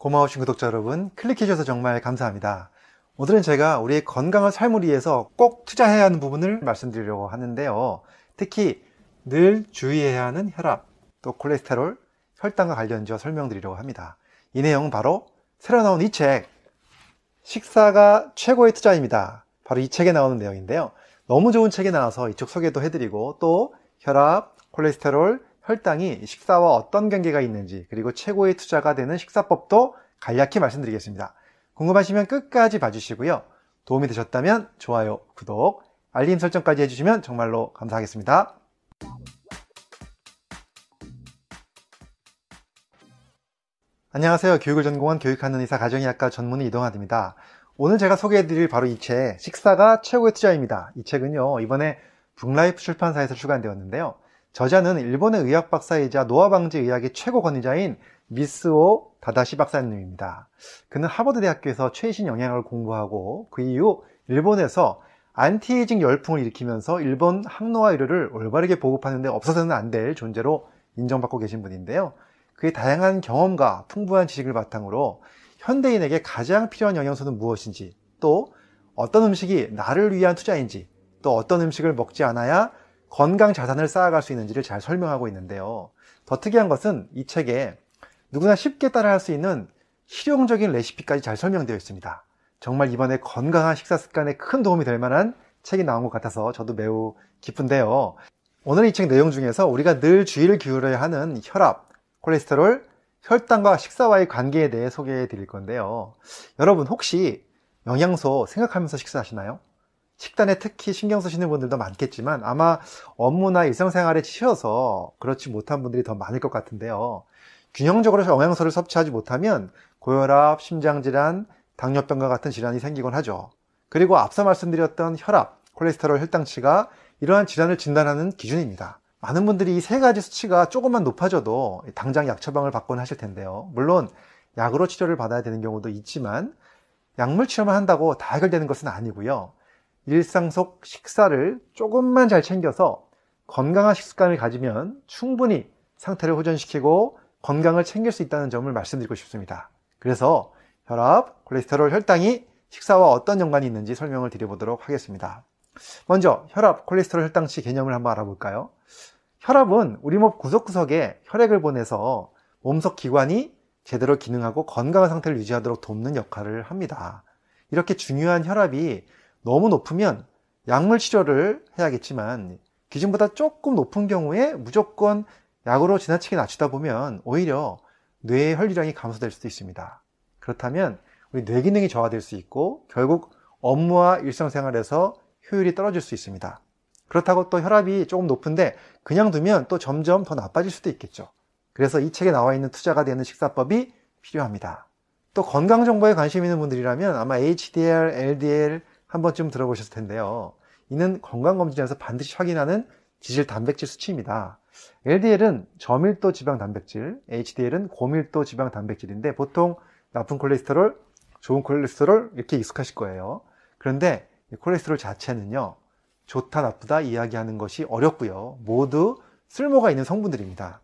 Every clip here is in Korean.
고마우신 구독자 여러분, 클릭해주셔서 정말 감사합니다. 오늘은 제가 우리의 건강한 삶을 위해서 꼭 투자해야 하는 부분을 말씀드리려고 하는데요. 특히 늘 주의해야 하는 혈압, 또 콜레스테롤, 혈당과 관련지어 설명드리려고 합니다. 이 내용은 바로 새로 나온 이 책, 식사가 최고의 투자입니다. 바로 이 책에 나오는 내용인데요. 너무 좋은 책이 나와서 이쪽 소개도 해드리고 또 혈압, 콜레스테롤, 혈당이 식사와 어떤 관계가 있는지 그리고 최고의 투자가 되는 식사법도 간략히 말씀드리겠습니다. 궁금하시면 끝까지 봐주시고요. 도움이 되셨다면 좋아요, 구독, 알림 설정까지 해주시면 정말로 감사하겠습니다. 안녕하세요. 교육을 전공한 교육하는 의사 가정의학과 전문의 이동환입니다. 오늘 제가 소개해드릴 바로 이 책, 식사가 최고의 투자입니다. 이 책은요, 이번에 북라이프 출판사에서 출간되었는데요. 저자는 일본의 의학 박사이자 노화 방지 의학의 최고 권위자인 미쓰오 다다시 박사님입니다. 그는 하버드 대학교에서 최신 영양학을 공부하고 그 이후 일본에서 안티에이징 열풍을 일으키면서 일본 항노화 의료를 올바르게 보급하는데 없어서는 안 될 존재로 인정받고 계신 분인데요. 그의 다양한 경험과 풍부한 지식을 바탕으로 현대인에게 가장 필요한 영양소는 무엇인지 또 어떤 음식이 나를 위한 투자인지 또 어떤 음식을 먹지 않아야 건강 자산을 쌓아갈 수 있는지를 잘 설명하고 있는데요. 더 특이한 것은 이 책에 누구나 쉽게 따라할 수 있는 실용적인 레시피까지 잘 설명되어 있습니다. 정말 이번에 건강한 식사 습관에 큰 도움이 될 만한 책이 나온 것 같아서 저도 매우 기쁜데요. 오늘 이 책 내용 중에서 우리가 늘 주의를 기울여야 하는 혈압, 콜레스테롤, 혈당과 식사와의 관계에 대해 소개해 드릴 건데요. 여러분 혹시 영양소 생각하면서 식사하시나요? 식단에 특히 신경 쓰시는 분들도 많겠지만 아마 업무나 일상생활에 치여서 그렇지 못한 분들이 더 많을 것 같은데요. 균형적으로 영양소를 섭취하지 못하면 고혈압, 심장질환, 당뇨병과 같은 질환이 생기곤 하죠. 그리고 앞서 말씀드렸던 혈압, 콜레스테롤, 혈당치가 이러한 질환을 진단하는 기준입니다. 많은 분들이 이 세 가지 수치가 조금만 높아져도 당장 약 처방을 받곤 하실 텐데요. 물론 약으로 치료를 받아야 되는 경우도 있지만 약물 치료만 한다고 다 해결되는 것은 아니고요. 일상 속 식사를 조금만 잘 챙겨서 건강한 식습관을 가지면 충분히 상태를 호전시키고 건강을 챙길 수 있다는 점을 말씀드리고 싶습니다. 그래서 혈압, 콜레스테롤, 혈당이 식사와 어떤 연관이 있는지 설명을 드려보도록 하겠습니다. 먼저 혈압, 콜레스테롤, 혈당치 개념을 한번 알아볼까요? 혈압은 우리 몸 구석구석에 혈액을 보내서 몸속 기관이 제대로 기능하고 건강한 상태를 유지하도록 돕는 역할을 합니다. 이렇게 중요한 혈압이 너무 높으면 약물 치료를 해야겠지만 기준보다 조금 높은 경우에 무조건 약으로 지나치게 낮추다 보면 오히려 뇌의 혈류량이 감소될 수도 있습니다. 그렇다면 우리 뇌 기능이 저하될 수 있고 결국 업무와 일상생활에서 효율이 떨어질 수 있습니다. 그렇다고 또 혈압이 조금 높은데 그냥 두면 또 점점 더 나빠질 수도 있겠죠. 그래서 이 책에 나와 있는 투자가 되는 식사법이 필요합니다. 또 건강 정보에 관심 있는 분들이라면 아마 HDL, LDL, 한 번쯤 들어보셨을 텐데요. 이는 건강검진에서 반드시 확인하는 지질 단백질 수치입니다. LDL은 저밀도 지방 단백질, HDL은 고밀도 지방 단백질인데 보통 나쁜 콜레스테롤, 좋은 콜레스테롤 이렇게 익숙하실 거예요. 그런데 콜레스테롤 자체는요. 좋다 나쁘다 이야기하는 것이 어렵고요. 모두 쓸모가 있는 성분들입니다.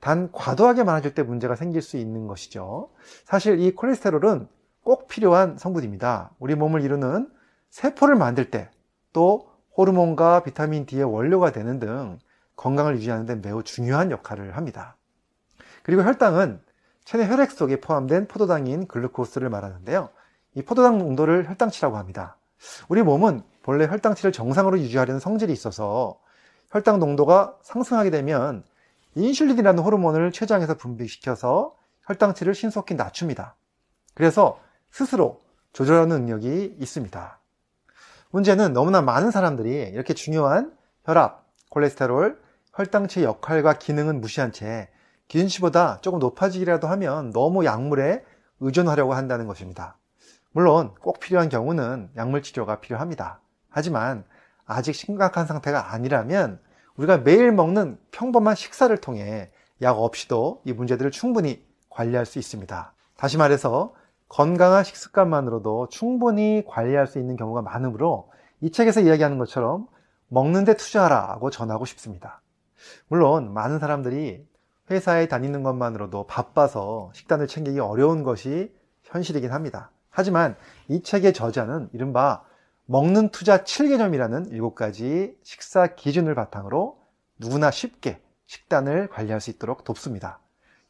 단 과도하게 많아질 때 문제가 생길 수 있는 것이죠. 사실 이 콜레스테롤은 꼭 필요한 성분입니다. 우리 몸을 이루는 세포를 만들 때 또 호르몬과 비타민 D의 원료가 되는 등 건강을 유지하는 데 매우 중요한 역할을 합니다. 그리고 혈당은 체내 혈액 속에 포함된 포도당인 글루코스를 말하는데요. 이 포도당 농도를 혈당치라고 합니다. 우리 몸은 본래 혈당치를 정상으로 유지하려는 성질이 있어서 혈당 농도가 상승하게 되면 인슐린이라는 호르몬을 췌장에서 분비시켜서 혈당치를 신속히 낮춥니다. 그래서 스스로 조절하는 능력이 있습니다. 문제는 너무나 많은 사람들이 이렇게 중요한 혈압, 콜레스테롤, 혈당치 역할과 기능은 무시한 채 기준치보다 조금 높아지기라도 하면 너무 약물에 의존하려고 한다는 것입니다. 물론 꼭 필요한 경우는 약물 치료가 필요합니다. 하지만 아직 심각한 상태가 아니라면 우리가 매일 먹는 평범한 식사를 통해 약 없이도 이 문제들을 충분히 관리할 수 있습니다. 다시 말해서 건강한 식습관만으로도 충분히 관리할 수 있는 경우가 많으므로 이 책에서 이야기하는 것처럼 먹는데 투자하라고 전하고 싶습니다. 물론 많은 사람들이 회사에 다니는 것만으로도 바빠서 식단을 챙기기 어려운 것이 현실이긴 합니다. 하지만 이 책의 저자는 이른바 먹는 투자 7개념이라는 7가지 식사 기준을 바탕으로 누구나 쉽게 식단을 관리할 수 있도록 돕습니다.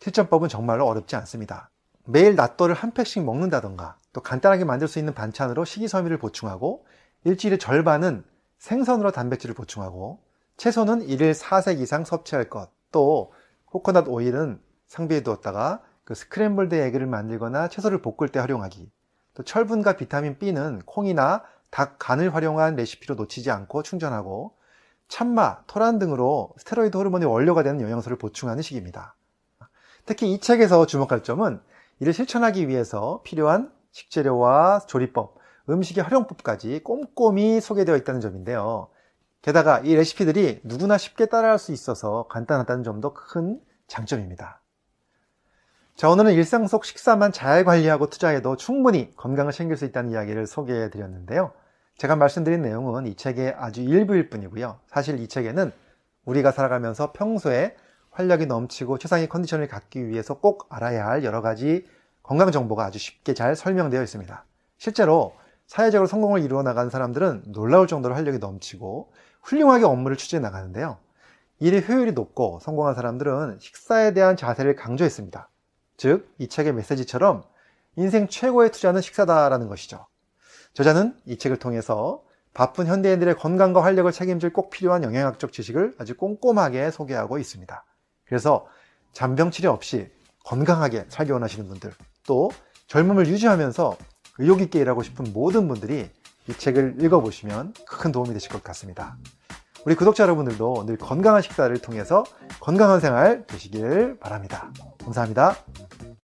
실전법은 정말로 어렵지 않습니다. 매일 낫또를 한 팩씩 먹는다던가 또 간단하게 만들 수 있는 반찬으로 식이섬유를 보충하고 일주일의 절반은 생선으로 단백질을 보충하고 채소는 1일 4색 이상 섭취할 것, 또 코코넛 오일은 상비해 두었다가 그 스크램블드 에그를 만들거나 채소를 볶을 때 활용하기, 또 철분과 비타민 B는 콩이나 닭 간을 활용한 레시피로 놓치지 않고 충전하고 참마, 토란 등으로 스테로이드 호르몬의 원료가 되는 영양소를 보충하는 식입니다. 특히 이 책에서 주목할 점은 이를 실천하기 위해서 필요한 식재료와 조리법, 음식의 활용법까지 꼼꼼히 소개되어 있다는 점인데요. 게다가 이 레시피들이 누구나 쉽게 따라할 수 있어서 간단하다는 점도 큰 장점입니다. 자, 오늘은 일상 속 식사만 잘 관리하고 투자해도 충분히 건강을 챙길 수 있다는 이야기를 소개해 드렸는데요. 제가 말씀드린 내용은 이 책의 아주 일부일 뿐이고요. 사실 이 책에는 우리가 살아가면서 평소에 활력이 넘치고 최상의 컨디션을 갖기 위해서 꼭 알아야 할 여러 가지 건강 정보가 아주 쉽게 잘 설명되어 있습니다. 실제로 사회적으로 성공을 이루어 나가는 사람들은 놀라울 정도로 활력이 넘치고 훌륭하게 업무를 추진해 나가는데요. 일의 효율이 높고 성공한 사람들은 식사에 대한 자세를 강조했습니다. 즉, 이 책의 메시지처럼 인생 최고의 투자는 식사다라는 것이죠. 저자는 이 책을 통해서 바쁜 현대인들의 건강과 활력을 책임질 꼭 필요한 영양학적 지식을 아주 꼼꼼하게 소개하고 있습니다. 그래서 잔병 치료 없이 건강하게 살기 원하시는 분들, 또 젊음을 유지하면서 의욕 있게 일하고 싶은 모든 분들이 이 책을 읽어보시면 큰 도움이 되실 것 같습니다. 우리 구독자 여러분들도 늘 건강한 식사를 통해서 건강한 생활 되시길 바랍니다. 감사합니다.